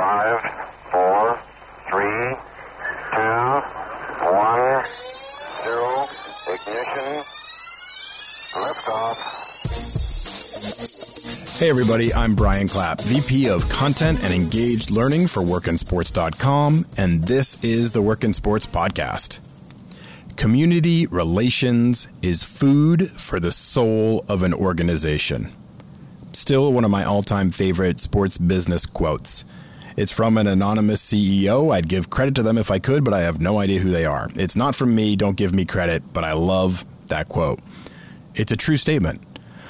Five, four, three, two, one, zero. Ignition. Liftoff. Hey everybody, I'm Brian Clapp, VP of Content and Engaged Learning for WorkinSports.com, and this is the Work in Sports Podcast. Community relations is food for the soul of an organization. Still one of my all time favorite sports business quotes. It's from an anonymous CEO. I'd give credit to them if I could, but I have no idea who they are. It's not from me, don't give me credit, but I love that quote. It's a true statement.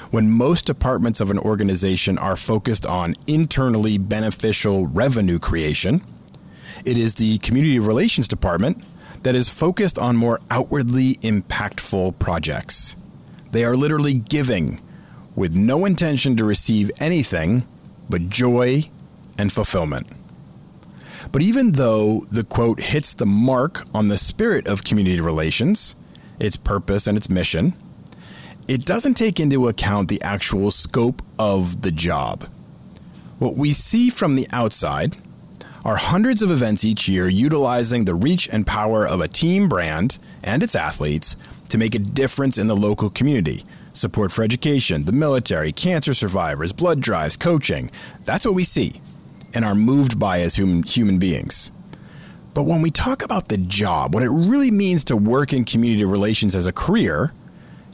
When most departments of an organization are focused on internally beneficial revenue creation, it is the community relations department that is focused on more outwardly impactful projects. They are literally giving with no intention to receive anything but joy and fulfillment. But even though the quote hits the mark on the spirit of community relations, its purpose and its mission, it doesn't take into account the actual scope of the job. What we see from the outside are hundreds of events each year utilizing the reach and power of a team brand and its athletes to make a difference in the local community. Support for education, the military, cancer survivors, blood drives, coaching. That's what we see and are moved by as human, human beings. But when we talk about the job, what it really means to work in community relations as a career,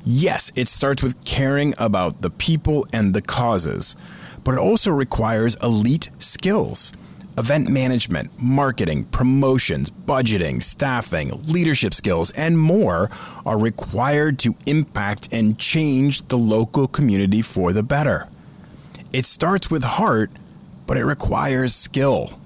yes, it starts with caring about the people and the causes, but it also requires elite skills event management, marketing, promotions, budgeting, staffing, leadership skills, and more are required to impact and change the local community for the better. It starts with heart, but it requires skill.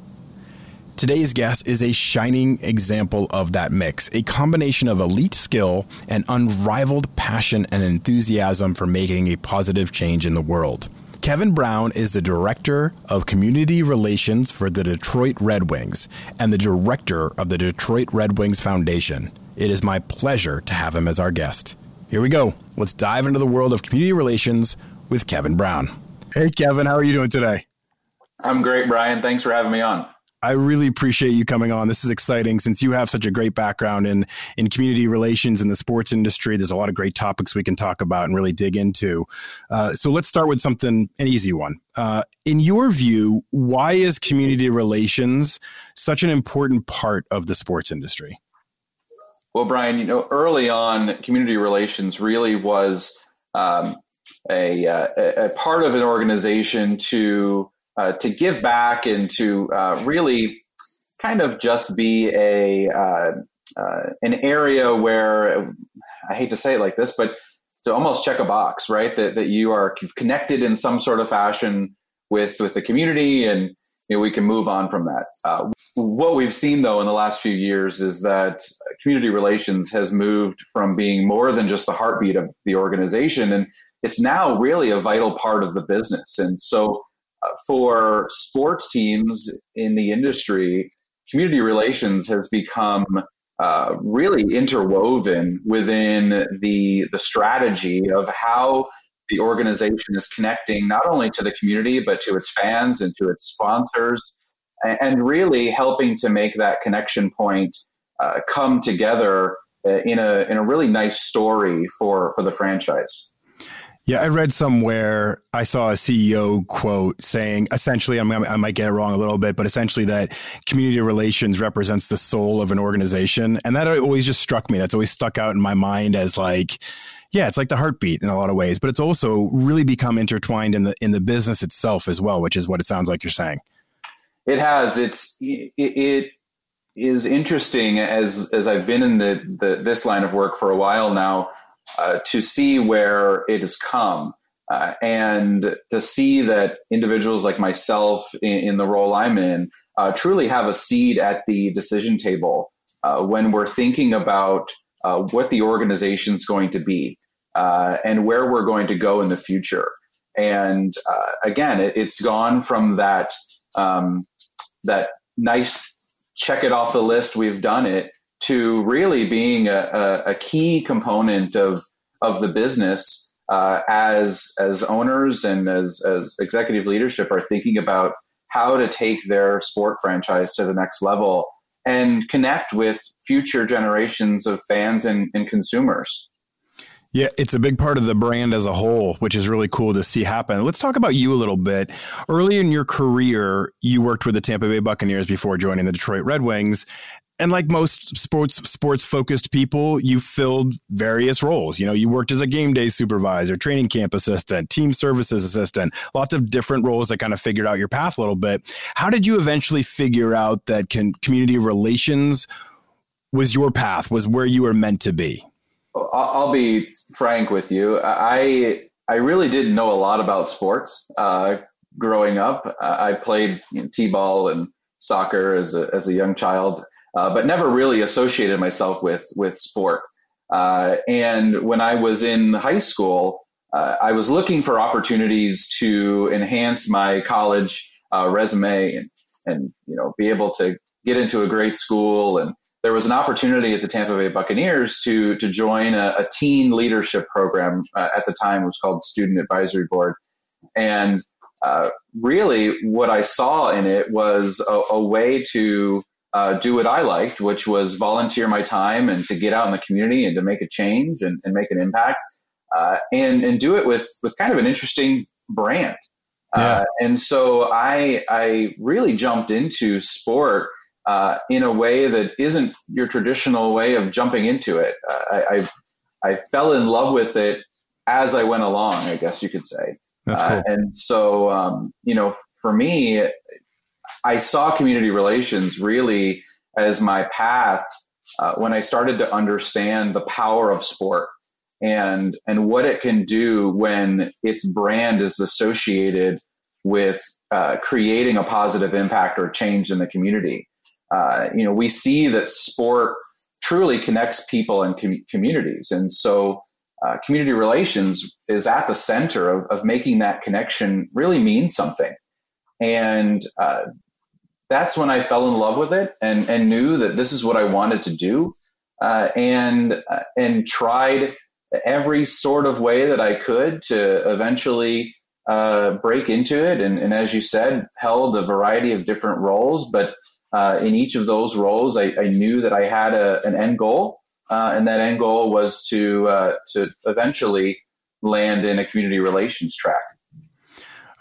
Today's guest is a shining example of that mix, a combination of elite skill and unrivaled passion and enthusiasm for making a positive change in the world. Kevin Brown is the Director of Community Relations for the Detroit Red Wings and the Director of the Detroit Red Wings Foundation. It is my pleasure to have him as our guest. Here we go. Let's dive into the world of community relations with Kevin Brown. Hey, Kevin, how are you doing today? I'm great, Brian. Thanks for having me on. I really appreciate you coming on. This is exciting since you have such a great background in in community relations in the sports industry. There's a lot of great topics we can talk about and really dig into. Uh, so let's start with something an easy one. Uh, in your view, why is community relations such an important part of the sports industry? Well, Brian, you know, early on, community relations really was um, a, uh, a part of an organization to uh, to give back and to uh, really kind of just be a uh, uh, an area where I hate to say it like this, but to almost check a box, right? That that you are connected in some sort of fashion with with the community, and you know, we can move on from that. Uh, what we've seen though in the last few years is that community relations has moved from being more than just the heartbeat of the organization, and it's now really a vital part of the business. And so for sports teams in the industry, community relations has become uh, really interwoven within the the strategy of how the organization is connecting not only to the community but to its fans and to its sponsors, and, and really helping to make that connection point uh, come together uh, in a in a really nice story for for the franchise. Yeah, I read somewhere I saw a CEO quote saying essentially, I'm, I might get it wrong a little bit, but essentially that community relations represents the soul of an organization. And that always just struck me. That's always stuck out in my mind as like, yeah, it's like the heartbeat in a lot of ways, but it's also really become intertwined in the in the business itself as well, which is what it sounds like you're saying. It has. It's it, it is interesting as as I've been in the, the this line of work for a while now uh, to see where it has come. Uh, and to see that individuals like myself in, in the role I'm in uh, truly have a seat at the decision table uh, when we're thinking about uh, what the organization is going to be and where we're going to go in the future. And again, it, has gone from that um, that nice check it off the list, we've done it, to really being a, a, a key component of of the business uh, as as owners and as as executive leadership are thinking about how to take their sport franchise to the next level and connect with future generations of fans and, and consumers. Yeah, it's a big part of the brand as a whole, which is really cool to see happen. Let's talk about you a little bit. Early in your career, you worked with the Tampa Bay Buccaneers before joining the Detroit Red Wings. And like most sports sports focused people, you filled various roles. You know, you worked as a game day supervisor, training camp assistant, team services assistant, lots of different roles that kind of figured out your path a little bit. How did you eventually figure out that can, community relations was your path, was where you were meant to be? I'll be frank with you. I I really didn't know a lot about sports uh, growing up. I played you know, t-ball and soccer as a as a young child, uh, but never really associated myself with with sport. Uh, and when I was in high school, uh, I was looking for opportunities to enhance my college uh, resume and and you know be able to get into a great school and there was an opportunity at the Tampa Bay Buccaneers to to join a, a teen leadership program. Uh, at the time, it was called Student Advisory Board, and uh, really, what I saw in it was a, a way to uh, do what I liked, which was volunteer my time and to get out in the community and to make a change and, and make an impact, uh, and and do it with with kind of an interesting brand. Yeah. Uh, and so I I really jumped into sport uh, in a way that isn't your traditional way of jumping into it. Uh, I, I, I fell in love with it as I went along, I guess you could say. That's cool. Uh, and so, um, you know, for me, I saw community relations really as my path uh, when I started to understand the power of sport and and what it can do when its brand is associated with uh, creating a positive impact or change in the community uh, you know, we see that sport truly connects people and com- communities. And so uh, community relations is at the center of, of, making that connection really mean something. And uh, that's when I fell in love with it and, and knew that this is what I wanted to do. Uh, and uh, and tried every sort of way that I could to eventually uh, break into it. And, and as you said, held a variety of different roles, but uh, in each of those roles, I, I knew that I had a, an end goal, uh, and that end goal was to uh, to eventually land in a community relations track.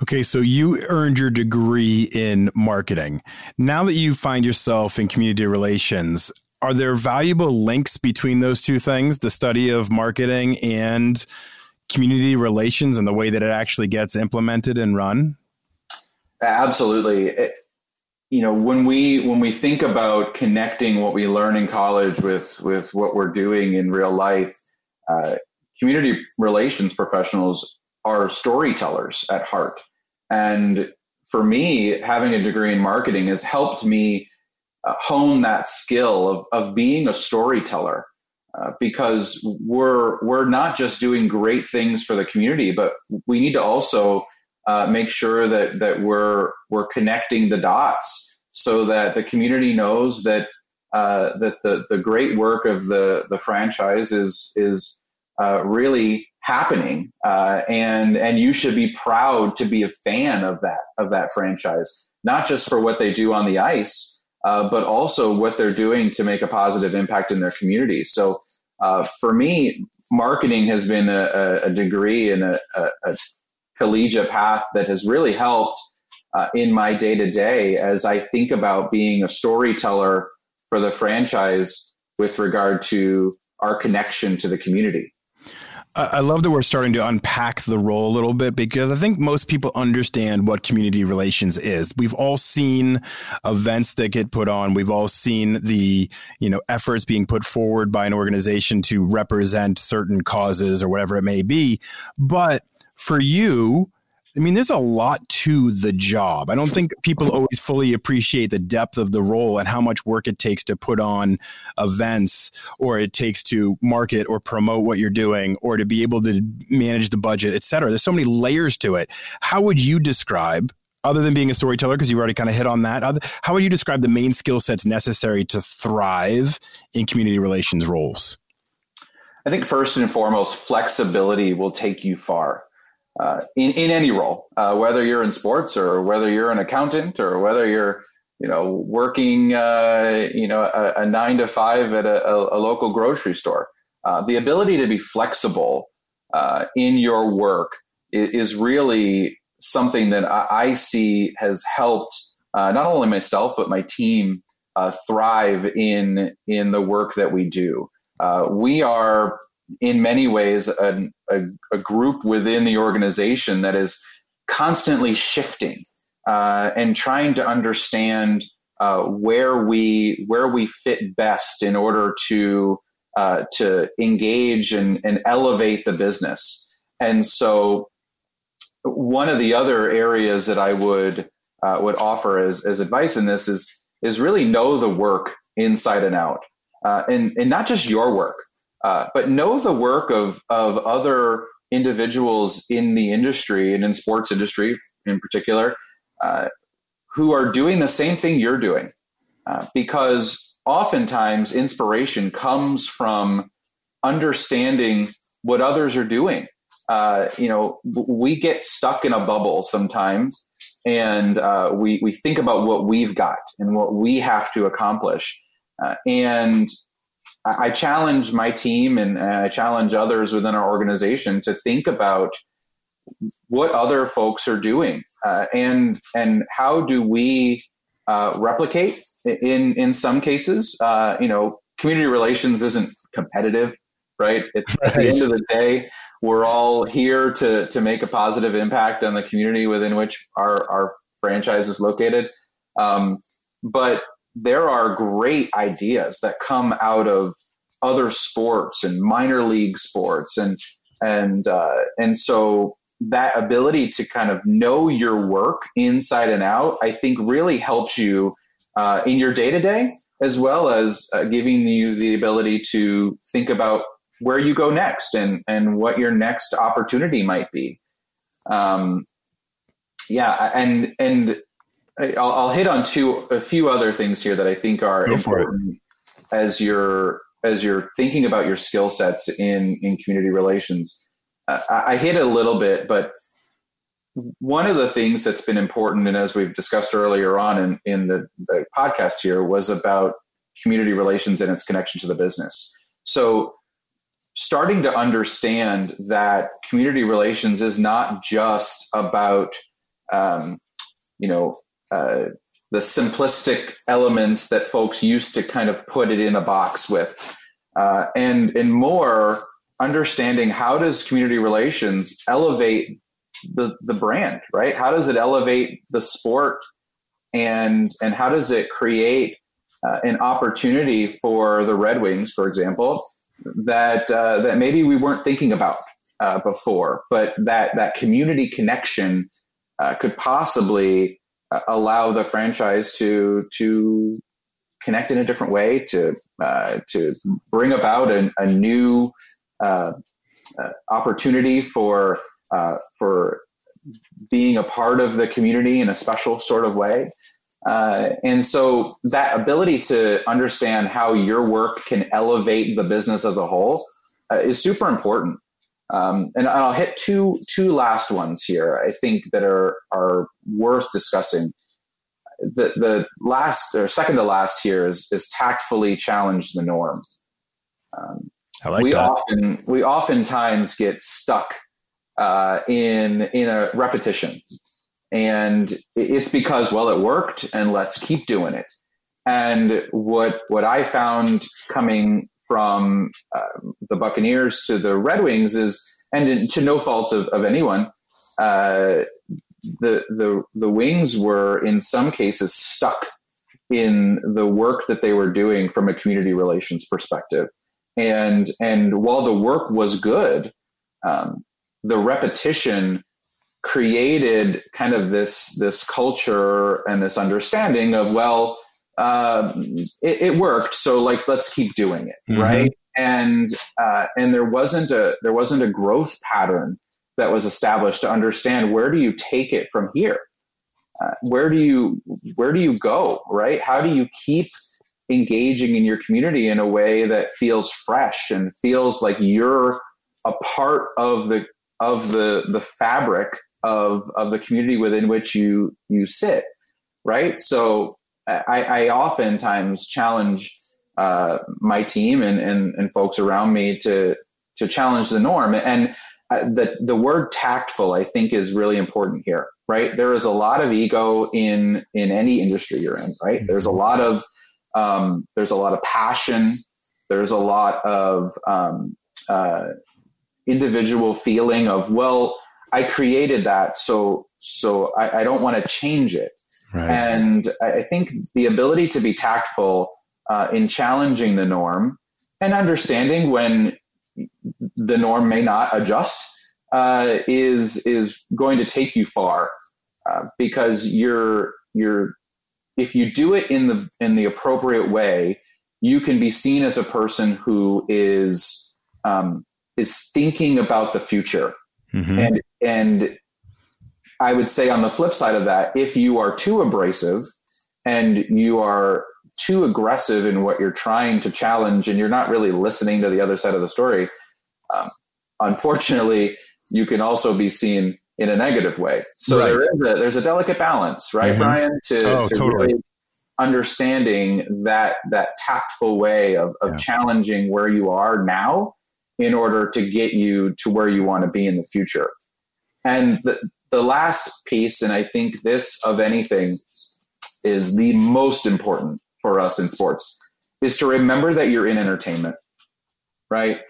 Okay, so you earned your degree in marketing. Now that you find yourself in community relations, are there valuable links between those two things, the study of marketing and community relations and the way that it actually gets implemented and run? Absolutely. It, you know when we when we think about connecting what we learn in college with with what we're doing in real life uh, community relations professionals are storytellers at heart and for me having a degree in marketing has helped me uh, hone that skill of, of being a storyteller uh, because we're we're not just doing great things for the community but we need to also uh, make sure that that we're we're connecting the dots so that the community knows that uh, that the the great work of the the franchise is is uh, really happening, uh, and and you should be proud to be a fan of that of that franchise, not just for what they do on the ice, uh, but also what they're doing to make a positive impact in their community. So, uh, for me, marketing has been a, a degree and a, a, collegiate path that has really helped uh, in my day to day as I think about being a storyteller for the franchise with regard to our connection to the community. I love that we're starting to unpack the role a little bit because I think most people understand what community relations is. We've all seen events that get put on. We've all seen the, you know, efforts being put forward by an organization to represent certain causes or whatever it may be. But for you, I mean, there's a lot to the job. I don't think people always fully appreciate the depth of the role and how much work it takes to put on events or it takes to market or promote what you're doing or to be able to manage the budget, et cetera. There's so many layers to it. How would you describe, other than being a storyteller, because you've already kind of hit on that, how would you describe the main skill sets necessary to thrive in community relations roles? I think first and foremost, flexibility will take you far uh, in in any role, uh, whether you're in sports or whether you're an accountant or whether you're you know working uh, you know a, a, nine to five at a, a, local grocery store. Uh, the ability to be flexible uh, in your work is, is, really something that I, see has helped not only myself but my team thrive in in the work that we do. we are in many ways a, a, a, group within the organization that is constantly shifting uh, and trying to understand uh, where we where we fit best in order to uh, to engage and, and elevate the business. And so, one of the other areas that I would uh, would offer as, as advice in this is is really know the work inside and out, uh, and and not just your work, uh, but know the work of of other individuals in the industry and in sports industry in particular uh, who are doing the same thing you're doing. Uh, because oftentimes inspiration comes from understanding what others are doing. Uh, you know we get stuck in a bubble sometimes and uh, we, we think about what we've got and what we have to accomplish. And I challenge my team and I challenge others within our organization to think about what other folks are doing uh, and and how do we uh, replicate in in some cases? Uh, you know community relations isn't competitive right? It's, at the end of the day we're all here to to make a positive impact on the community within which our our franchise is located. Um, but there are great ideas that come out of other sports and minor league sports and and uh, and so that ability to kind of know your work inside and out i think really helps you uh, in your day to day as well as uh, giving you the ability to think about where you go next and and what your next opportunity might be. Um, yeah and and I'll, I'll, hit on two a few other things here that I think are Go important as you're as you're thinking about your skill sets in in community relations. Uh, I, I hit it a little bit, but one of the things that's been important, and as we've discussed earlier on in, in the, the podcast here, was about community relations and its connection to the business. So starting to understand that community relations is not just about um, you know uh, the simplistic elements that folks used to kind of put it in a box with, uh, and and more understanding how does community relations elevate the the brand, right? How does it elevate the sport, and and how does it create uh, an opportunity for the Red Wings, for example, that uh, that maybe we weren't thinking about uh, before, but that that community connection uh, could possibly allow the franchise to to connect in a different way to uh, to bring about a, a new uh, uh, opportunity for uh, for being a part of the community in a special sort of way. Uh, and so that ability to understand how your work can elevate the business as a whole uh, is super important. Um, and I'll hit two two last ones here. I think that are are worth discussing. The the last or second to last here is is tactfully challenge the norm. Um, I like we that. often we oftentimes get stuck uh, in in a repetition, and it's because well it worked and let's keep doing it. And what what I found coming from uh, the Buccaneers to the Red Wings is, and to no fault of, of anyone, uh, the the the Wings were in some cases stuck in the work that they were doing from a community relations perspective, and and while the work was good, um, the repetition created kind of this this culture and this understanding of well uh, it, it, worked, so like let's keep doing it, mm-hmm. right? And uh, and there wasn't a there wasn't a growth pattern that was established to understand where do you take it from here, uh, where do you where do you go, right? How do you keep engaging in your community in a way that feels fresh and feels like you're a part of the of the the fabric of of the community within which you you sit, right? So I, I oftentimes challenge uh, my team and, and and folks around me to to challenge the norm. And uh, the the word tactful I think is really important here right? There is a lot of ego in in any industry you're in right? There's a lot of um, there's a lot of passion. There's a lot of um, uh, individual feeling of well I created that so so I, I don't want to change it right. and I think the ability to be tactful uh, in challenging the norm and understanding when the norm may not adjust uh, is is going to take you far uh, because you're you're if you do it in the in the appropriate way, you can be seen as a person who is um, is thinking about the future, mm-hmm. and and I would say on the flip side of that, if you are too abrasive and you are too aggressive in what you're trying to challenge, and you're not really listening to the other side of the story, um, unfortunately, you can also be seen in a negative way. So right. there is a, there's a delicate balance, right, mm-hmm. Brian, to, oh, to totally. really understanding that that tactful way of, of yeah. challenging where you are now in order to get you to where you want to be in the future. And the, the last piece, and I think this of anything is the most important for us in sports, is to remember that you're in entertainment, right?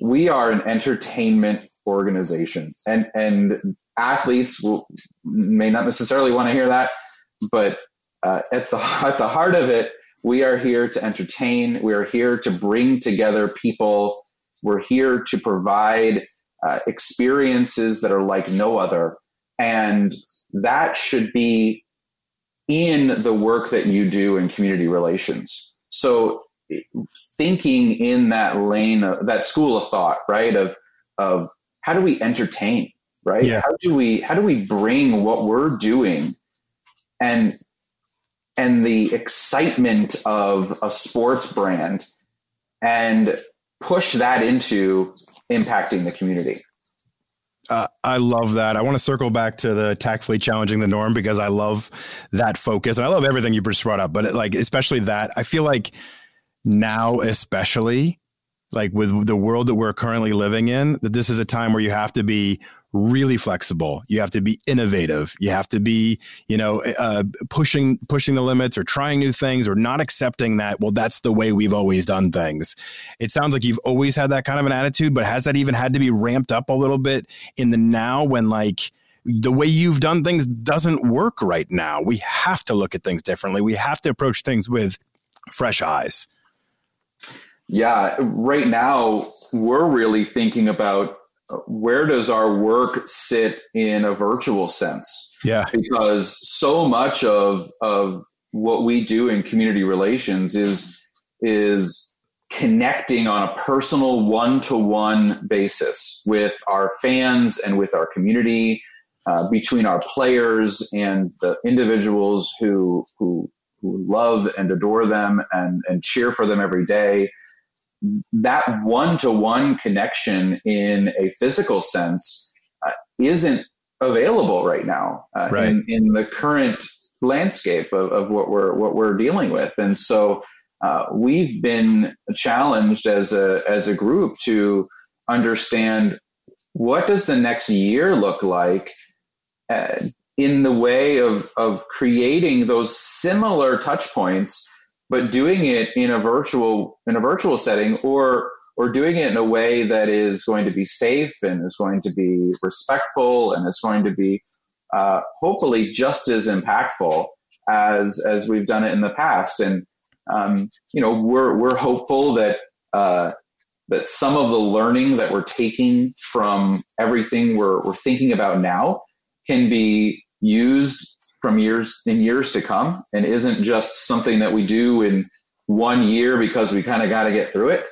We are an entertainment organization and and athletes will may not necessarily want to hear that but uh, at the at the heart of it we are here to entertain we are here to bring together people we're here to provide uh, experiences that are like no other and that should be in the work that you do in community relations. So thinking in that lane of, that school of thought right of of how do we entertain right? Yeah. how do we how do we bring what we're doing and and the excitement of a sports brand and push that into impacting the community uh, I love that. I want to circle back to the tactfully challenging the norm because I love that focus and I love everything you just brought up, but like especially that I feel like now especially like with the world that we're currently living in, that this is a time where you have to be really flexible. You have to be innovative. You have to be, you know, uh, pushing pushing the limits or trying new things or not accepting that. Well, that's the way we've always done things. It sounds like you've always had that kind of an attitude, but has that even had to be ramped up a little bit in the now when like the way you've done things doesn't work right now? We have to look at things differently. We have to approach things with fresh eyes. Yeah, right now we're really thinking about where does our work sit in a virtual sense? Yeah. Because so much of of what we do in community relations is is connecting on a personal one-to-one basis with our fans and with our community uh, between our players and the individuals who who who love and adore them and and cheer for them every day that one to one connection in a physical sense uh, isn't available right now uh, right. In, in the current landscape of, of what we're what we're dealing with and so uh, we've been challenged as a as a group to understand what does the next year look like uh, in the way of of creating those similar touch points but doing it in a virtual in a virtual setting or or doing it in a way that is going to be safe and is going to be respectful and is going to be uh, hopefully just as impactful as as we've done it in the past. And um, you know we're we're hopeful that uh, that some of the learning that we're taking from everything we're we're thinking about now can be used from years in years to come and isn't just something that we do in one year because we kind of got to get through it.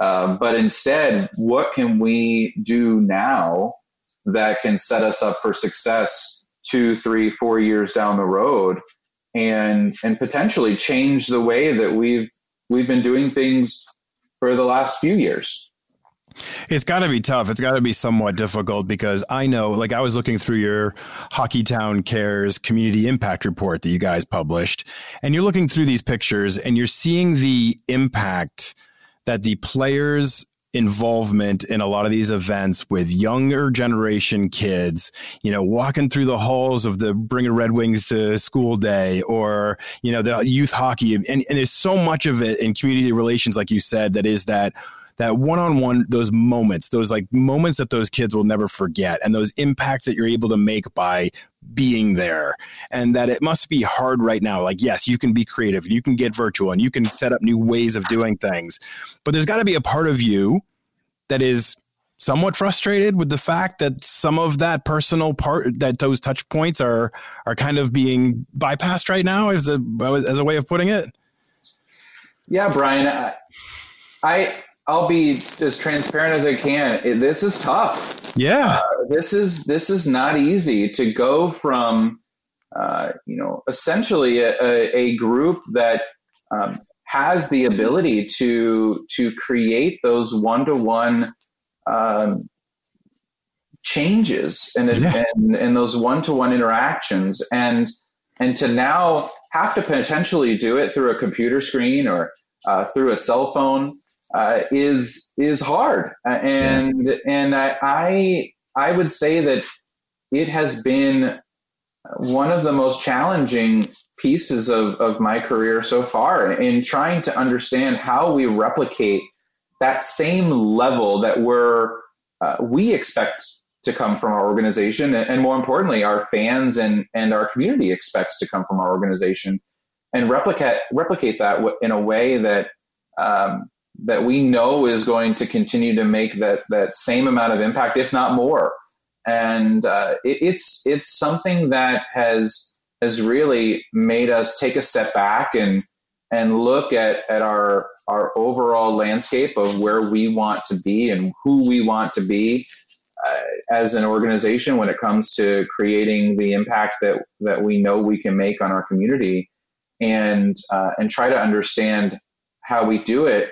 Uh, but instead, what can we do now that can set us up for success two, three, four years down the road, and and potentially change the way that we've we've been doing things for the last few years. It's got to be tough. It's got to be somewhat difficult because I know, like, I was looking through your Hockeytown Cares community impact report that you guys published, and you're looking through these pictures and you're seeing the impact that the players involvement in a lot of these events with younger generation kids, you know, walking through the halls of the bringing Red Wings to school day or, you know, the youth hockey. And, and there's so much of it in community relations, like you said, that is that that one-on-one those moments those like moments that those kids will never forget and those impacts that you're able to make by being there. And that it must be hard right now. Like yes you can be creative. You can get virtual and you can set up new ways of doing things. But there's got to be a part of you that is somewhat frustrated with the fact that some of that personal part that those touch points are are kind of being bypassed right now as a as a way of putting it. Yeah brian i, I I'll be as transparent as I can. It, this is tough. Yeah, uh, this is this is not easy to go from, uh, you know, essentially a, a, a group that um, has the ability to to create those one to one changes and, yeah. and and those one to one interactions and and to now have to potentially do it through a computer screen or uh, through a cell phone uh, is is hard, uh, and yeah. and I, I I would say that it has been one of the most challenging pieces of, of my career so far in trying to understand how we replicate that same level that we're uh, we expect to come from our organization and, and more importantly our fans and and our community expects to come from our organization and replicate replicate that in a way that um, that we know is going to continue to make that that same amount of impact, if not more. And uh, it, it's it's something that has has really made us take a step back and and look at at our our overall landscape of where we want to be and who we want to be uh, as an organization when it comes to creating the impact that that we know we can make on our community and uh, and try to understand how we do it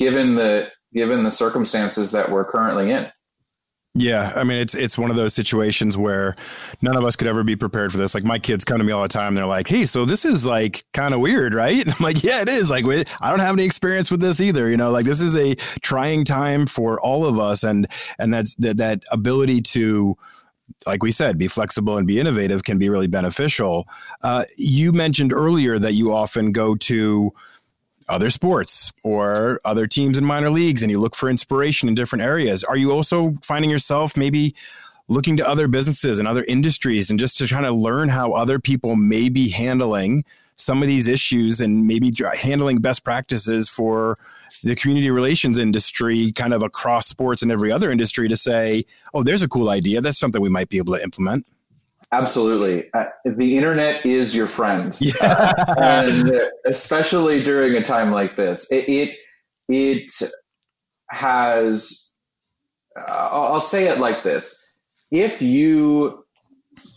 given the given the circumstances that we're currently in. Yeah, I mean it's it's one of those situations where none of us could ever be prepared for this. Like my kids come to me all the time, they're like, "Hey, so this is like kind of weird, right?" And I'm like, "Yeah, it is. Like, I don't have any experience with this either. You know, like this is a trying time for all of us, and and that's that that ability to." like we said, be flexible and be innovative can be really beneficial. Uh, you mentioned earlier that you often go to other sports or other teams in minor leagues and you look for inspiration in different areas are you also finding yourself maybe looking to other businesses and other industries and just to kind of learn how other people may be handling some of these issues and maybe handling best practices for the community relations industry kind of across sports and every other industry to say oh there's a cool idea. That's something we might be able to implement Absolutely. Uh, the internet is your friend. Yeah. Uh, and especially during a time like this, it, it, it has, uh, I'll say it like this. If you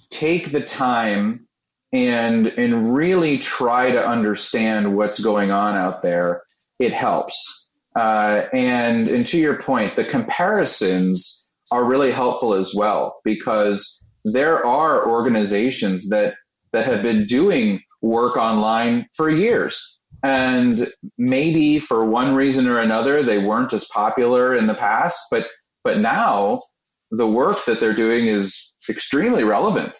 take the time and, and really try to understand what's going on out there, it helps. Uh, and, and to your point, the comparisons are really helpful as well because there are organizations that that have been doing work online for years. And maybe for one reason or another they weren't as popular in the past but but now the work that they're doing is extremely relevant.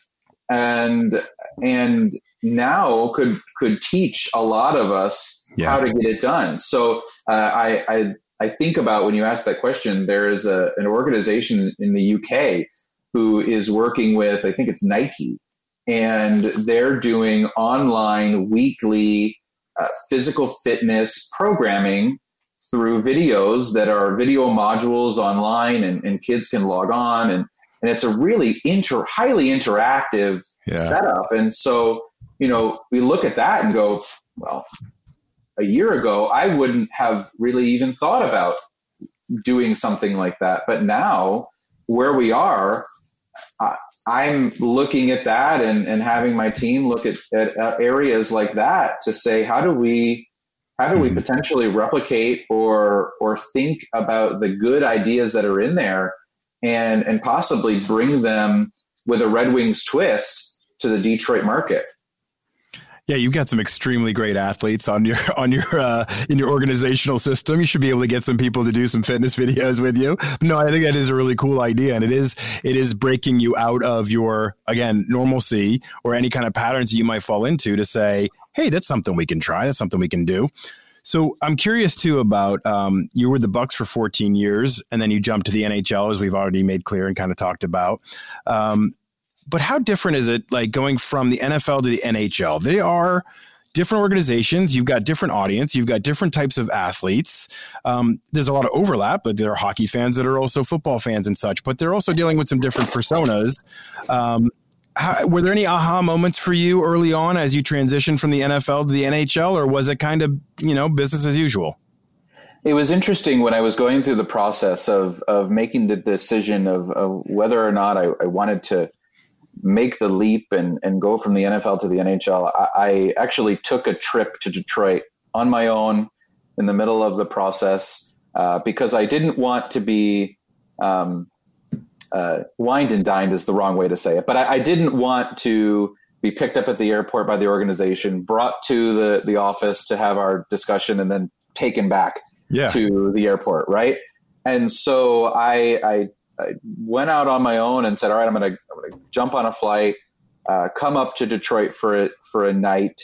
And and now could could teach a lot of us yeah. how to get it done. So uh, I, I I think about when you ask that question there is a, an organization in the UK who is working with, I think it's Nike, and they're doing online weekly uh, physical fitness programming through videos that are video modules online and, and kids can log on and, and it's a really inter, highly interactive yeah. setup. And so, you know, we look at that and go, well, a year ago, I wouldn't have really even thought about doing something like that. But now, where we are, I'm looking at that and, and having my team look at, at, areas like that to say, how do we how do we mm-hmm. potentially replicate or or think about the good ideas that are in there and and possibly bring them with a Red Wings twist to the Detroit market? Yeah, you've got some extremely great athletes on your on your uh, in your organizational system. You should be able to get some people to do some fitness videos with you. No, I think that is a really cool idea, and it is it is breaking you out of your again normalcy or any kind of patterns you might fall into to say, hey, that's something we can try. That's something we can do. So I'm curious too about um, you were the Bucks for 14 years, and then you jumped to the NHL, as we've already made clear and kind of talked about. Um, but how different is it like going from the NFL to the NHL? They are different organizations. You've got different audience. You've got different types of athletes. Um, there's a lot of overlap, but there are hockey fans that are also football fans and such. But they're also dealing with some different personas. Um, how, were there any aha moments for you early on as you transitioned from the NFL to the NHL, or was it kind of you know business as usual? It was interesting when I was going through the process of of making the decision of, of whether or not I, I wanted to make the leap and, and go from the NFL to the NHL, I, I actually took a trip to Detroit on my own in the middle of the process uh, because I didn't want to be um, uh, wined and dined is the wrong way to say it, but I, I, didn't want to be picked up at the airport by the organization, brought to the the office to have our discussion, and then taken back yeah. to the airport, right? And so I, I I went out on my own and said, "All right, I'm going to jump on a flight, uh, come up to Detroit for it for a night,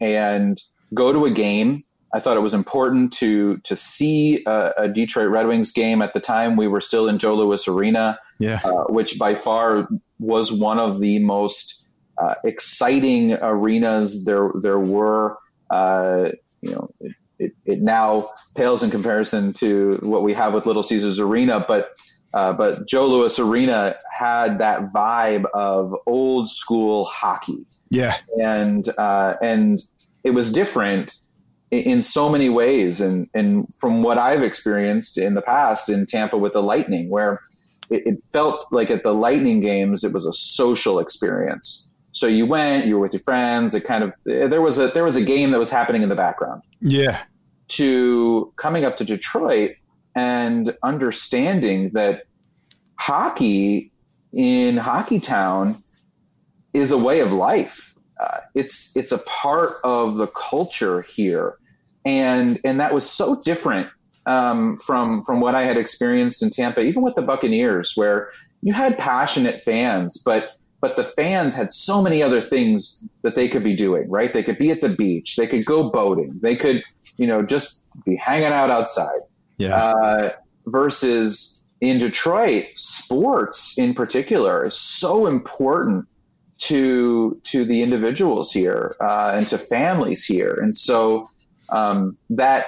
and go to a game." I thought it was important to to see a, a, Detroit Red Wings game. At the time, we were still in Joe Louis Arena, yeah. uh, which by far was one of the most uh, exciting arenas there there were. Uh, you know, it, it, it now pales in comparison to what we have with Little Caesars Arena, but uh, but Joe Louis Arena had that vibe of old school hockey. Yeah, and uh, and it was different in, so many ways. And and from what I've experienced in the past in Tampa with the Lightning, where it, it felt like at the Lightning games it was a social experience. So you went, you were with your friends. It kind of there was a there was a game that was happening in the background. Yeah. To coming up to Detroit and understanding that hockey in Hockey Town is a way of life. Uh, it's it's a part of the culture here, and and that was so different um, from from what I had experienced in Tampa, even with the Buccaneers, where you had passionate fans, but but the fans had so many other things that they could be doing. Right? They could be at the beach, they could go boating, they could you know just be hanging out outside. Yeah. Uh, versus in Detroit, sports in particular is so important to to the individuals here uh, and to families here, and so um, that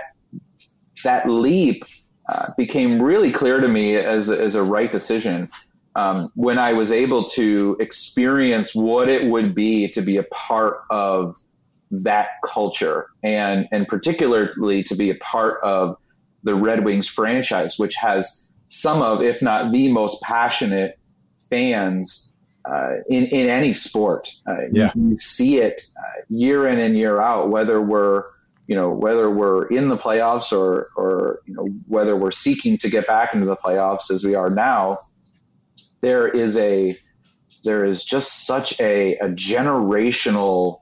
that leap uh, became really clear to me as as a right decision um, when I was able to experience what it would be to be a part of that culture, and and particularly to be a part of the Red Wings franchise, which has some of, if not the most passionate fans uh, in in any sport. Uh, yeah. you, you, see it uh, year in and year out, whether we're you know whether we're in the playoffs or or you know whether we're seeking to get back into the playoffs as we are now. There is a there is just such a, a generational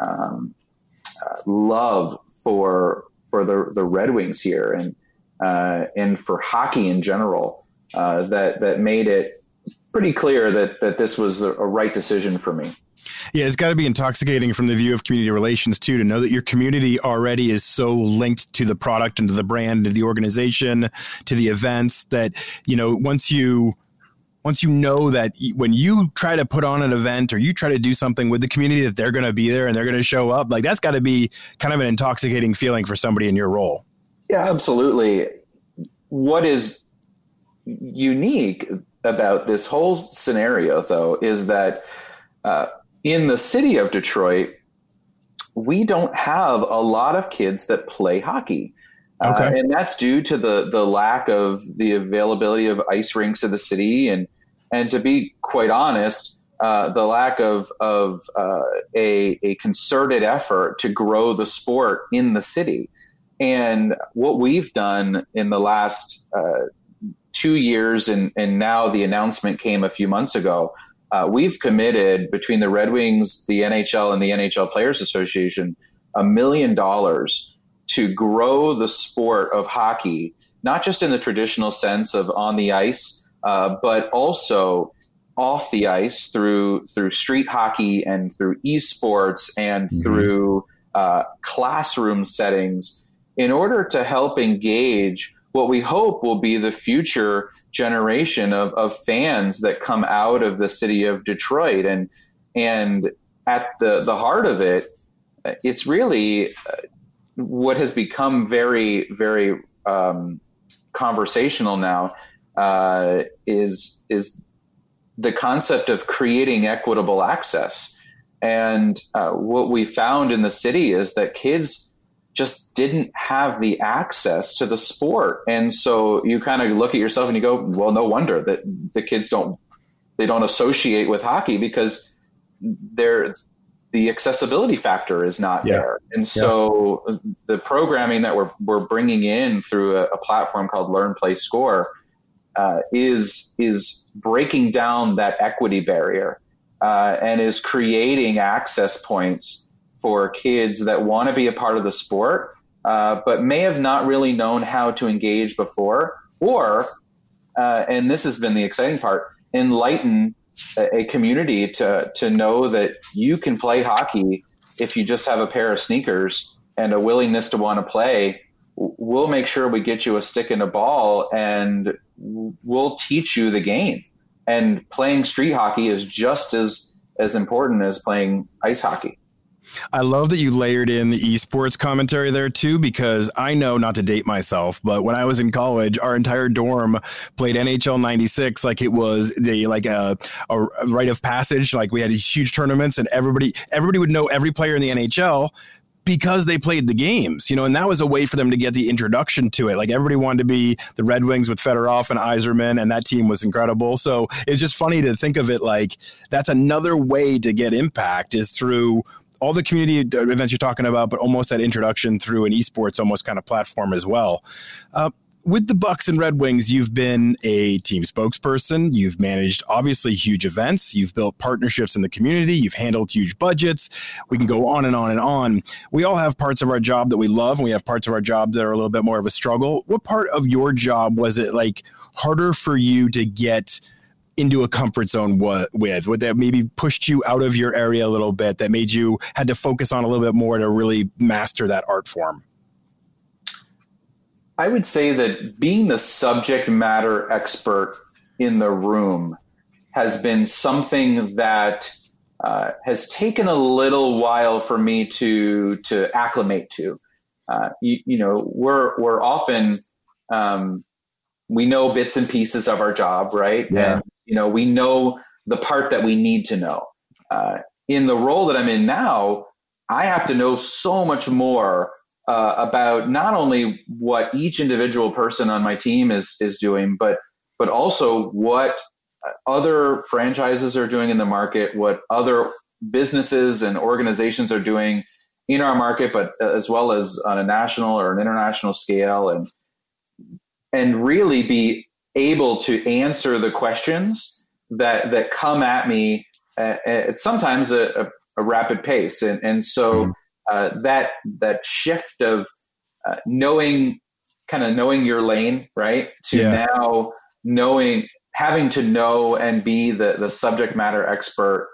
um, uh, love for for the the Red Wings here and uh, and for hockey in general uh, that that made it pretty clear that that this was a, right decision for me. Yeah, it's got to be intoxicating from the view of community relations too to know that your community already is so linked to the product and to the brand, to the organization, to the events that you know once you once you know that when you try to put on an event or you try to do something with the community that they're going to be there and they're going to show up like that's got to be kind of an intoxicating feeling for somebody in your role. Yeah absolutely. What is unique about this whole scenario though is that uh, in the city of detroit we don't have a lot of kids that play hockey okay. Uh, and that's due to the the lack of the availability of ice rinks in the city, and and to be quite honest, uh, the lack of of uh, a a concerted effort to grow the sport in the city. And what we've done in the last uh, two years, and, and now the announcement came a few months ago, uh, we've committed between the Red Wings, the NHL, and the NHL Players Association a million dollars to grow the sport of hockey, not just in the traditional sense of on the ice, uh, but also off the ice through through street hockey and through esports and mm-hmm. through uh, classroom settings in order to help engage what we hope will be the future generation of, of fans that come out of the city of Detroit. And, and at the, the heart of it, it's really uh, what has become very, very um, conversational now uh, is, is the concept of creating equitable access. And uh, what we found in the city is that kids just didn't have the access to the sport. And so you kind of look at yourself and you go, well, no wonder that the kids don't they don't associate with hockey because they're the accessibility factor is not yeah. there. And so yeah. the programming that we're, we're bringing in through a, a platform called Learn, Play, Score uh, is, is breaking down that equity barrier uh, and is creating access points for kids that want to be a part of the sport, uh, but may have not really known how to engage before, or, uh, and this has been the exciting part, enlighten a, community to to know that you can play hockey if you just have a pair of sneakers and a willingness to want to play. We'll make sure we get you a stick and a ball, and we'll teach you the game. And playing street hockey is just as as important as playing ice hockey. I love that you layered in the esports commentary there too, because I know not to date myself, but when I was in college, our entire dorm played NHL '96 like it was the like a, a rite of passage. Like we had these huge tournaments, and everybody everybody would know every player in the NHL because they played the games, you know, and that was a way for them to get the introduction to it. Like everybody wanted to be the Red Wings with Fedorov and Yzerman, and that team was incredible. So it's just funny to think of it like that's another way to get impact is through all the community events you're talking about, but almost that introduction through an esports almost kind of platform as well. Uh, with the Bucks and Red Wings, you've been a team spokesperson. You've managed obviously huge events. You've built partnerships in the community. You've handled huge budgets. We can go on and on and on. We all have parts of our job that we love, and we have parts of our job that are a little bit more of a struggle. What part of your job was it like harder for you to get? Into a comfort zone with? Would that maybe pushed you out of your area a little bit that made you had to focus on a little bit more to really master that art form? I would say that being the subject matter expert in the room has been something that uh, has taken a little while for me to to acclimate to. Uh, you, you, know, we're we're often um, we know bits and pieces of our job, right? Yeah. And you know, we know the part that we need to know. Uh, in the role that I'm in now, I have to know so much more uh, about not only what each individual person on my team is is doing, but but also what other franchises are doing in the market, what other businesses and organizations are doing in our market, but as well as on a national or an international scale, and and really be able to answer the questions that that come at me at, at sometimes a, a, a, rapid pace, and and so mm-hmm. uh, that that shift of uh, knowing kind of knowing your lane, right, to yeah. now knowing having to know and be the the subject matter expert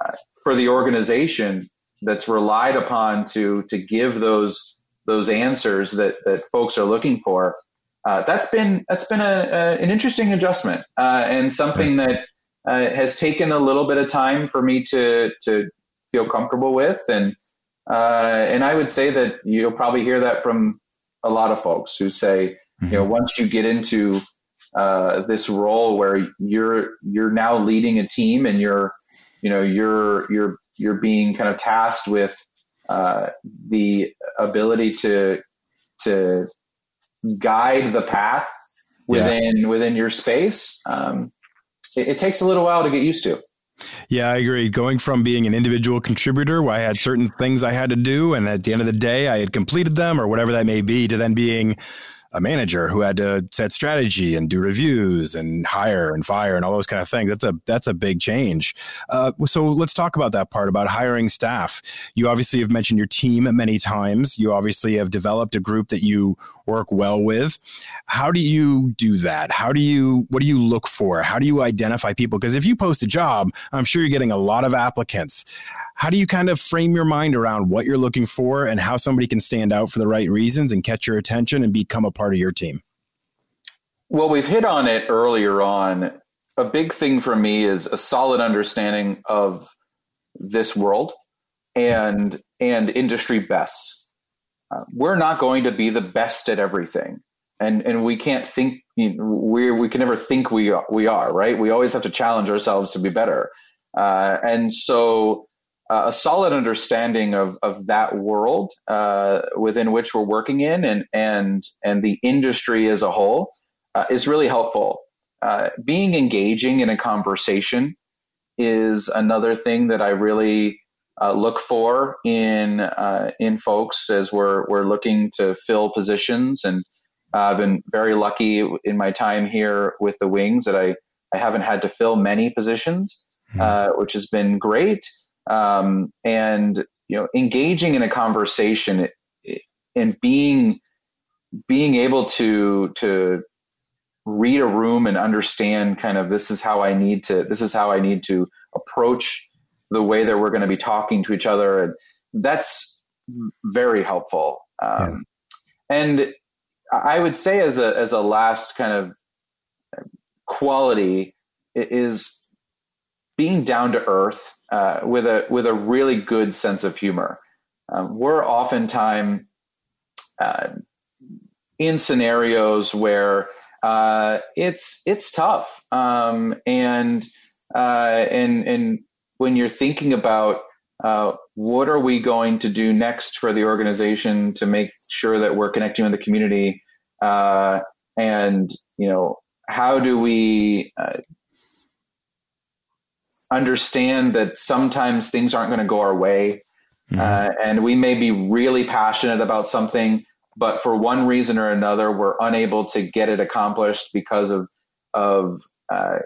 uh, for the organization that's relied upon to to give those those answers that that folks are looking for uh, that's been that's been a, a an interesting adjustment uh, and something that uh, has taken a little bit of time for me to to feel comfortable with and uh, and I would say that you'll probably hear that from a lot of folks who say mm-hmm. you know mm-hmm. once you get into uh, this role where you're you're now leading a team and you're you know you're you're you're being kind of tasked with uh, the ability to to guide the path within yeah. within your space, um, it, it, takes a little while to get used to. Yeah, I agree. Going from being an individual contributor where I had certain things I had to do, and at the end of the day, I had completed them or whatever that may be, to then being a manager who had to set strategy and do reviews and hire and fire and all those kind of things. That's a that's a big change. Uh, so let's talk about that part about hiring staff. You obviously have mentioned your team many times. You obviously have developed a group that you work well with. How do you do that? How do you what do you look for? How do you identify people? Because if you post a job, I'm sure you're getting a lot of applicants. How do you kind of frame your mind around what you're looking for and how somebody can stand out for the right reasons and catch your attention and become a part of your team? Well, we've hit on it earlier on. A big thing for me is a solid understanding of this world and and industry bests. Uh, we're not going to be the best at everything, and and we can't think you know, we we can never think we are, we are right. We always have to challenge ourselves to be better, uh, and so uh, a solid understanding of, of that world uh, within which we're working in and and and the industry as a whole uh, is really helpful. Uh, being engaging in a conversation is another thing that I really uh, look for in uh, in folks as we're we're looking to fill positions. And I've been very lucky in my time here with the Wings that I I haven't had to fill many positions, mm-hmm. which has been great um, and you know engaging in a conversation and being being able to to read a room and understand kind of this is how I need to this is how I need to approach the way that we're going to be talking to each other and that's very helpful um, yeah. and I would say as a as a last kind of quality is being down to earth uh, with a with a really good sense of humor. Um, we're oftentimes uh, in scenarios where uh, it's it's tough, um, and uh, and and when you're thinking about uh, what are we going to do next for the organization to make sure that we're connecting with the community, and you know how do we understand that sometimes things aren't going to go our way. Mm-hmm. Uh, and we may be really passionate about something, but for one reason or another, we're unable to get it accomplished because of, of uh,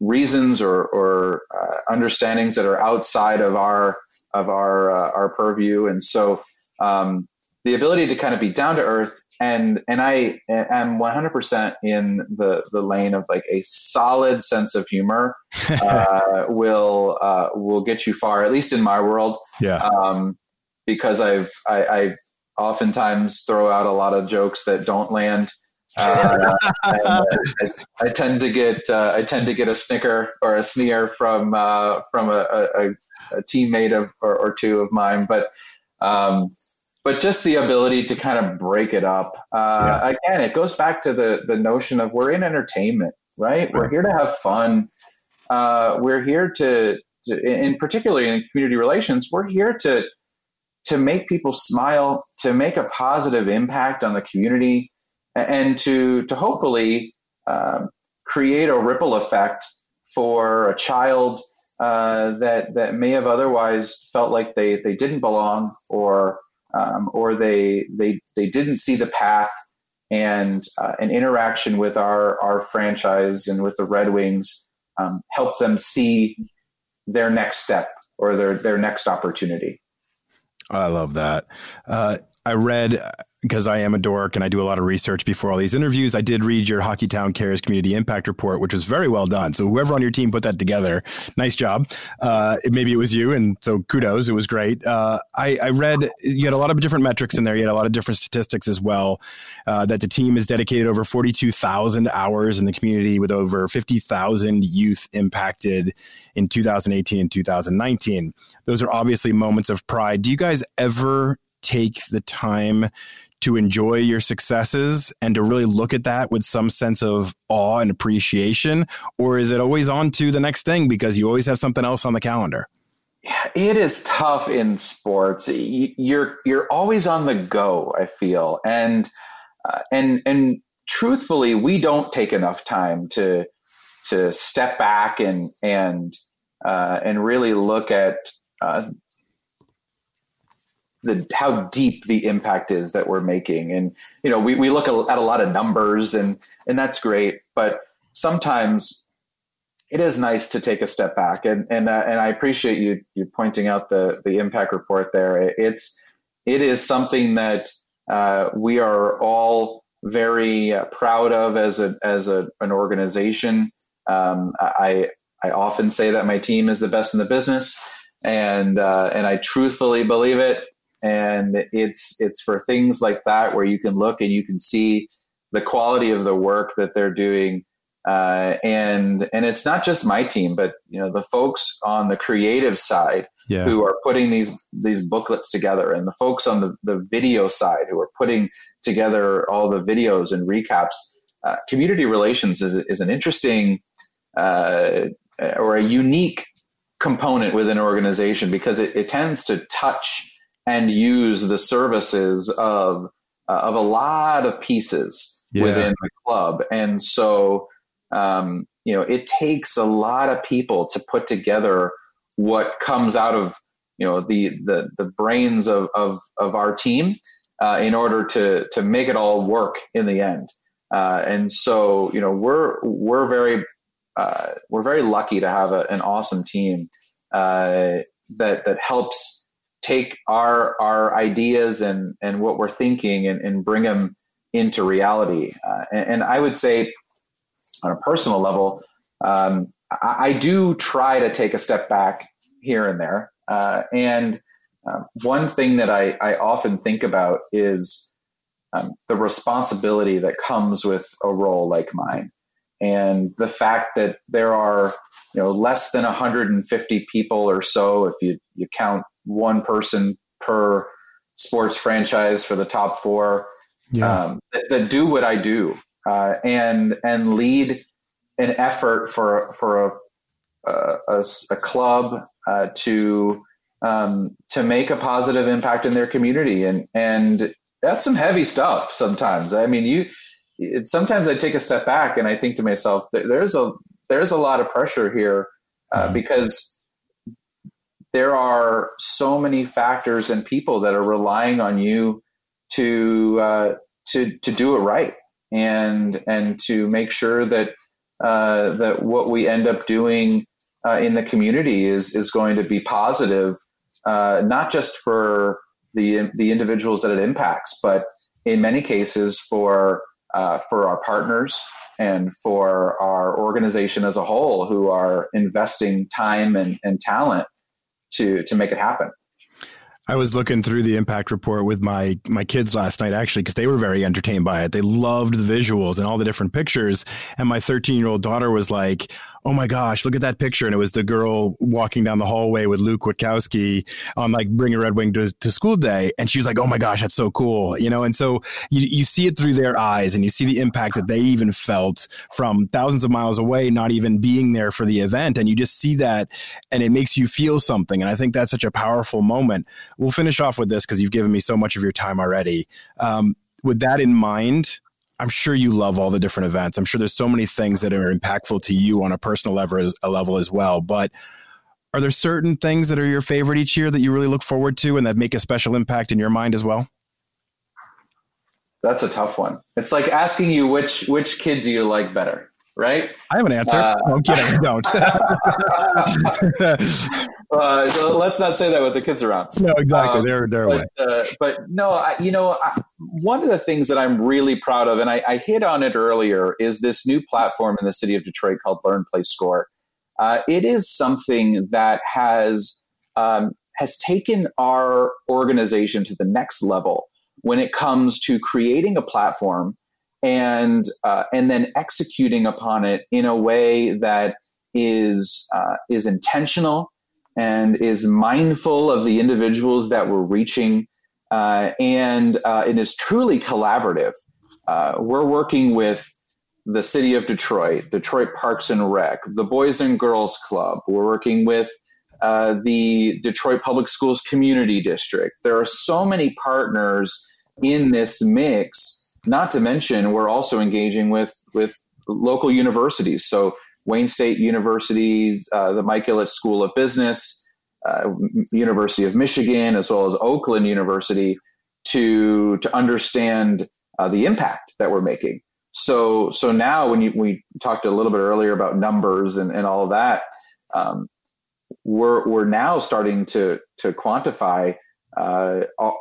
reasons or, or uh, understandings that are outside of our, of our, uh, our purview. And so um, the ability to kind of be down to earth and and I am 100% in the the lane of like a solid sense of humor uh, will uh, will get you far, at least in my world. Yeah. Um, because I've I, I oftentimes throw out a lot of jokes that don't land. Uh, I, I, tend to get uh, I tend to get a snicker or a sneer from uh, from a, a, a, teammate of or, or, two of mine, but um, but just the ability to kind of break it up. Uh, yeah. Again, it goes back to the the notion of we're in entertainment, right? We're here to have fun. Uh, we're here to, to, in particularly in community relations, we're here to to make people smile, to make a positive impact on the community, and to to hopefully um, create a ripple effect for a child uh, that that may have otherwise felt like they they didn't belong or um, or they they they didn't see the path and uh, an interaction with our our franchise and with the Red Wings um, help them see their next step or their their next opportunity. I love that. Uh, I read because I am a dork and I do a lot of research before all these interviews. I did read your Hockeytown Cares Community Impact Report, which was very well done. So whoever on your team put that together, nice job. Uh, maybe it was you, and so kudos. It was great. Uh, I, I, read you had a lot of different metrics in there. You had a lot of different statistics as well. Uh, that the team has dedicated over forty-two thousand hours in the community, with over fifty thousand youth impacted in 2018 and 2019. Those are obviously moments of pride. Do you guys ever take the time to enjoy your successes and to really look at that with some sense of awe and appreciation? Or is it always on to the next thing because you always have something else on the calendar? It is tough in sports. You're you're always on the go. I feel, and uh, and and truthfully, we don't take enough time to to step back and and uh, and really look at uh, the how deep the impact is that we're making. And you know, we, we look at a lot of numbers, and and that's great, but sometimes it is nice to take a step back. And and uh, and I appreciate you you pointing out the the impact report there. It's it is something that uh, we are all very uh, proud of as a as a, an organization. Um, I I often say that my team is the best in the business, and uh, and I truthfully believe it. And it's it's for things like that where you can look and you can see the quality of the work that they're doing. Uh, and and it's not just my team, but you know the folks on the creative side yeah. who are putting these these booklets together, and the folks on the, the video side who are putting together all the videos and recaps. Uh, community relations is, is an interesting uh, or a unique component within an organization because it, it, tends to touch and use the services of uh, of a lot of pieces yeah. within the club, and so um, you know it takes a lot of people to put together what comes out of you know the the the brains of of, of our team uh, in order to to make it all work in the end. Uh, and so, you know, we're we're very uh, we're very lucky to have a, an awesome team uh, that that helps take our our ideas and and what we're thinking and, and bring them into reality. Uh, and, and, I would say, on a personal level, um, I, I, do try to take a step back here and there, uh, and um, one thing that I, I often think about is um, the responsibility that comes with a role like mine, and the fact that there are you know less than 150 people or so, if you you count one person per sports franchise for the top four, yeah. um, that, that, do what I do uh, and and lead an effort for for a a, a club uh, to um, to make a positive impact in their community. And, and that's some heavy stuff sometimes. I mean, you, it, sometimes I take a step back and I think to myself, there's a, there's a lot of pressure here uh, mm-hmm. because there are so many factors and people that are relying on you to, uh, to, to do it right and, and to make sure that, uh, that what we end up doing uh, in the community is is going to be positive uh, not just for the the individuals that it impacts, but in many cases for uh, for our partners and for our organization as a whole, who are investing time and, and talent to to make it happen. I was looking through the impact report with my my kids last night actually because they were very entertained by it. They loved the visuals and all the different pictures. And my 13 year old daughter was like, "Oh my gosh, look at that picture!" And it was the girl walking down the hallway with Luke Witkowski on like Bring a Red Wing to, to School Day, and she was like, "Oh my gosh, that's so cool!" You know. And so you you see it through their eyes, and you see the impact that they even felt from thousands of miles away, not even being there for the event, and you just see that, and it makes you feel something. And I think that's such a powerful moment we'll finish off with this because you've given me so much of your time already. Um, with that in mind, I'm sure you love all the different events. I'm sure there's so many things that are impactful to you on a personal level as, a level as well. But are there certain things that are your favorite each year that you really look forward to and that make a special impact in your mind as well? That's a tough one. It's like asking you which which kid do you like better? Right? I have an answer. Uh, no, I'm kidding. I don't. uh, let's not say that with the kids around. No, exactly. Um, they're they're but, uh, but no, I, you know, I, one of the things that I'm really proud of, and I, I, hit on it earlier, is this new platform in the city of Detroit called Learn, Play, Score. Uh, it is something that has um, has taken our organization to the next level when it comes to creating a platform and uh, and then executing upon it in a way that is uh, is intentional and is mindful of the individuals that we're reaching uh, and uh, it is truly collaborative. Uh, we're working with the city of Detroit, Detroit Parks and Rec, the Boys and Girls Club. We're working with uh, the Detroit Public Schools Community District. There are so many partners in this mix not to mention, we're also engaging with with local universities. So Wayne State University, uh, the Mike Ilitch School of Business, uh, University of Michigan, as well as Oakland University, to to understand uh, the impact that we're making. So so now when you, we talked a little bit earlier about numbers and, and all of that, um, we're we're now starting to to quantify uh, all,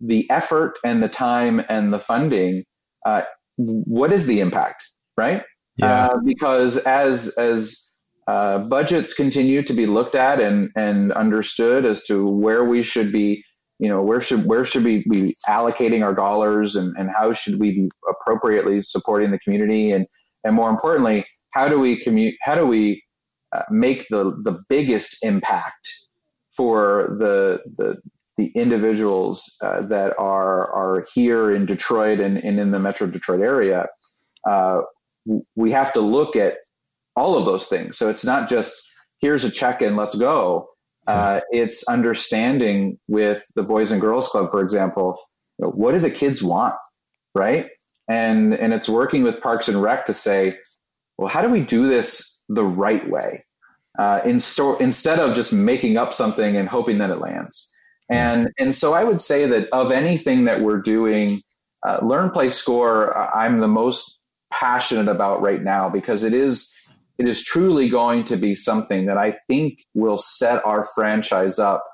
the effort and the time and the funding. Uh, what is the impact, right? Yeah. Uh, because as as uh, budgets continue to be looked at and and understood as to where we should be you know where should where should we be allocating our dollars and, and how should we be appropriately supporting the community and and more importantly how do we commu- how do we uh, make the the biggest impact for the the the individuals uh, that are are here in Detroit and, and in the Metro Detroit area, uh, we have to look at all of those things. So it's not just here's a check in, let's go. Uh, it's understanding with the Boys and Girls Club, for example, you know, what do the kids want, right? And and it's working with Parks and Rec to say, well, how do we do this the right way, uh, in sto- instead of just making up something and hoping that it lands. And and so I would say that of anything that we're doing, uh, learn, play, score, uh, I'm the most passionate about right now because it is it is truly going to be something that I think will set our franchise up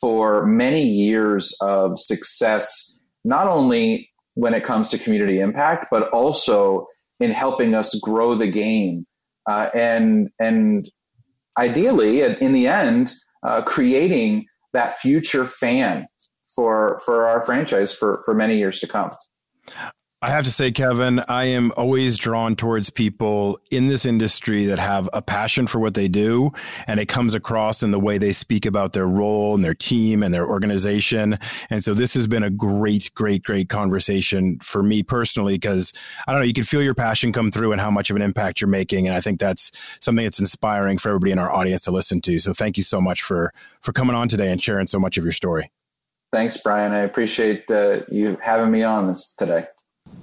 for many years of success, not only when it comes to community impact, but also in helping us grow the game. Uh, and and ideally, in the end, uh, creating that future fan for for our franchise for for many years to come. I have to say, Kevin, I am always drawn towards people in this industry that have a passion for what they do. And it comes across in the way they speak about their role and their team and their organization. And so this has been a great, great, great conversation for me personally, because I don't know, you can feel your passion come through and how much of an impact you're making. And I think that's something that's inspiring for everybody in our audience to listen to. So thank you so much for, for coming on today and sharing so much of your story. Thanks, Brian. I appreciate uh, you having me on this today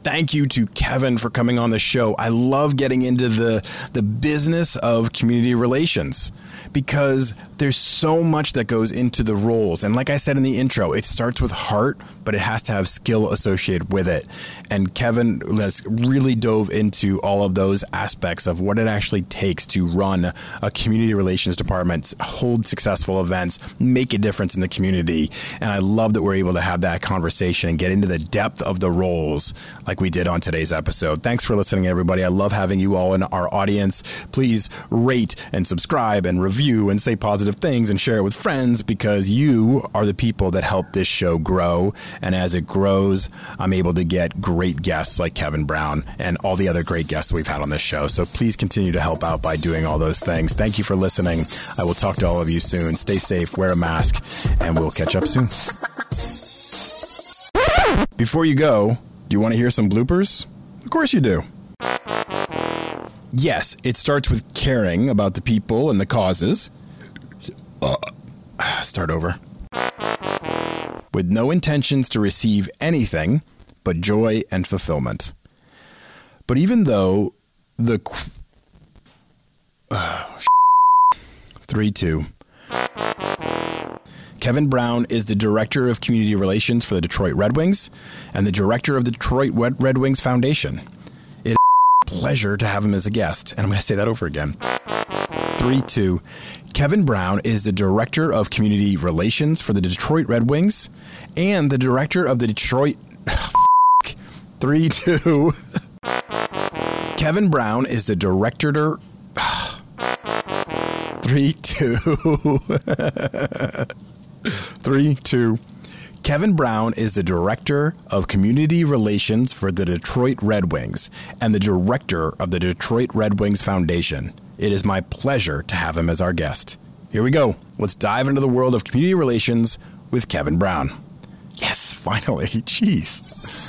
thank you to Kevin for coming on the show. I love getting into the the business of community relations because there's so much that goes into the roles. And like I said in the intro, it starts with heart, but it has to have skill associated with it. And Kevin has really dove into all of those aspects of what it actually takes to run a community relations department, hold successful events, make a difference in the community. And I love that we're able to have that conversation and get into the depth of the roles like we did on today's episode. Thanks for listening, everybody. I love having you all in our audience. Please rate and subscribe and review and say positive things and share it with friends because you are the people that help this show grow. And as it grows, I'm able to get great guests like Kevin Brown and all the other great guests we've had on this show. So please continue to help out by doing all those things. Thank you for listening. I will talk to all of you soon. Stay safe, wear a mask, and we'll catch up soon. Before you go, do you want to hear some bloopers? Of course you do. Yes, it starts with caring about the people and the causes. Uh, start over. With no intentions to receive anything but joy and fulfillment. But even though the. Uh, 3 2. Kevin Brown is the Director of Community Relations for the Detroit Red Wings and the Director of the Detroit Red Wings Foundation. Pleasure to have him as a guest, and I'm going to say that over again. 3 2. Kevin Brown is the Director of Community Relations for the Detroit Red Wings and the Director of the Detroit. 3 2. Kevin Brown is the Director. 3 2. Three, two. Kevin Brown is the Director of Community Relations for the Detroit Red Wings and the Director of the Detroit Red Wings Foundation. It is my pleasure to have him as our guest. Here we go. Let's dive into the world of community relations with Kevin Brown. Yes, finally. Jeez.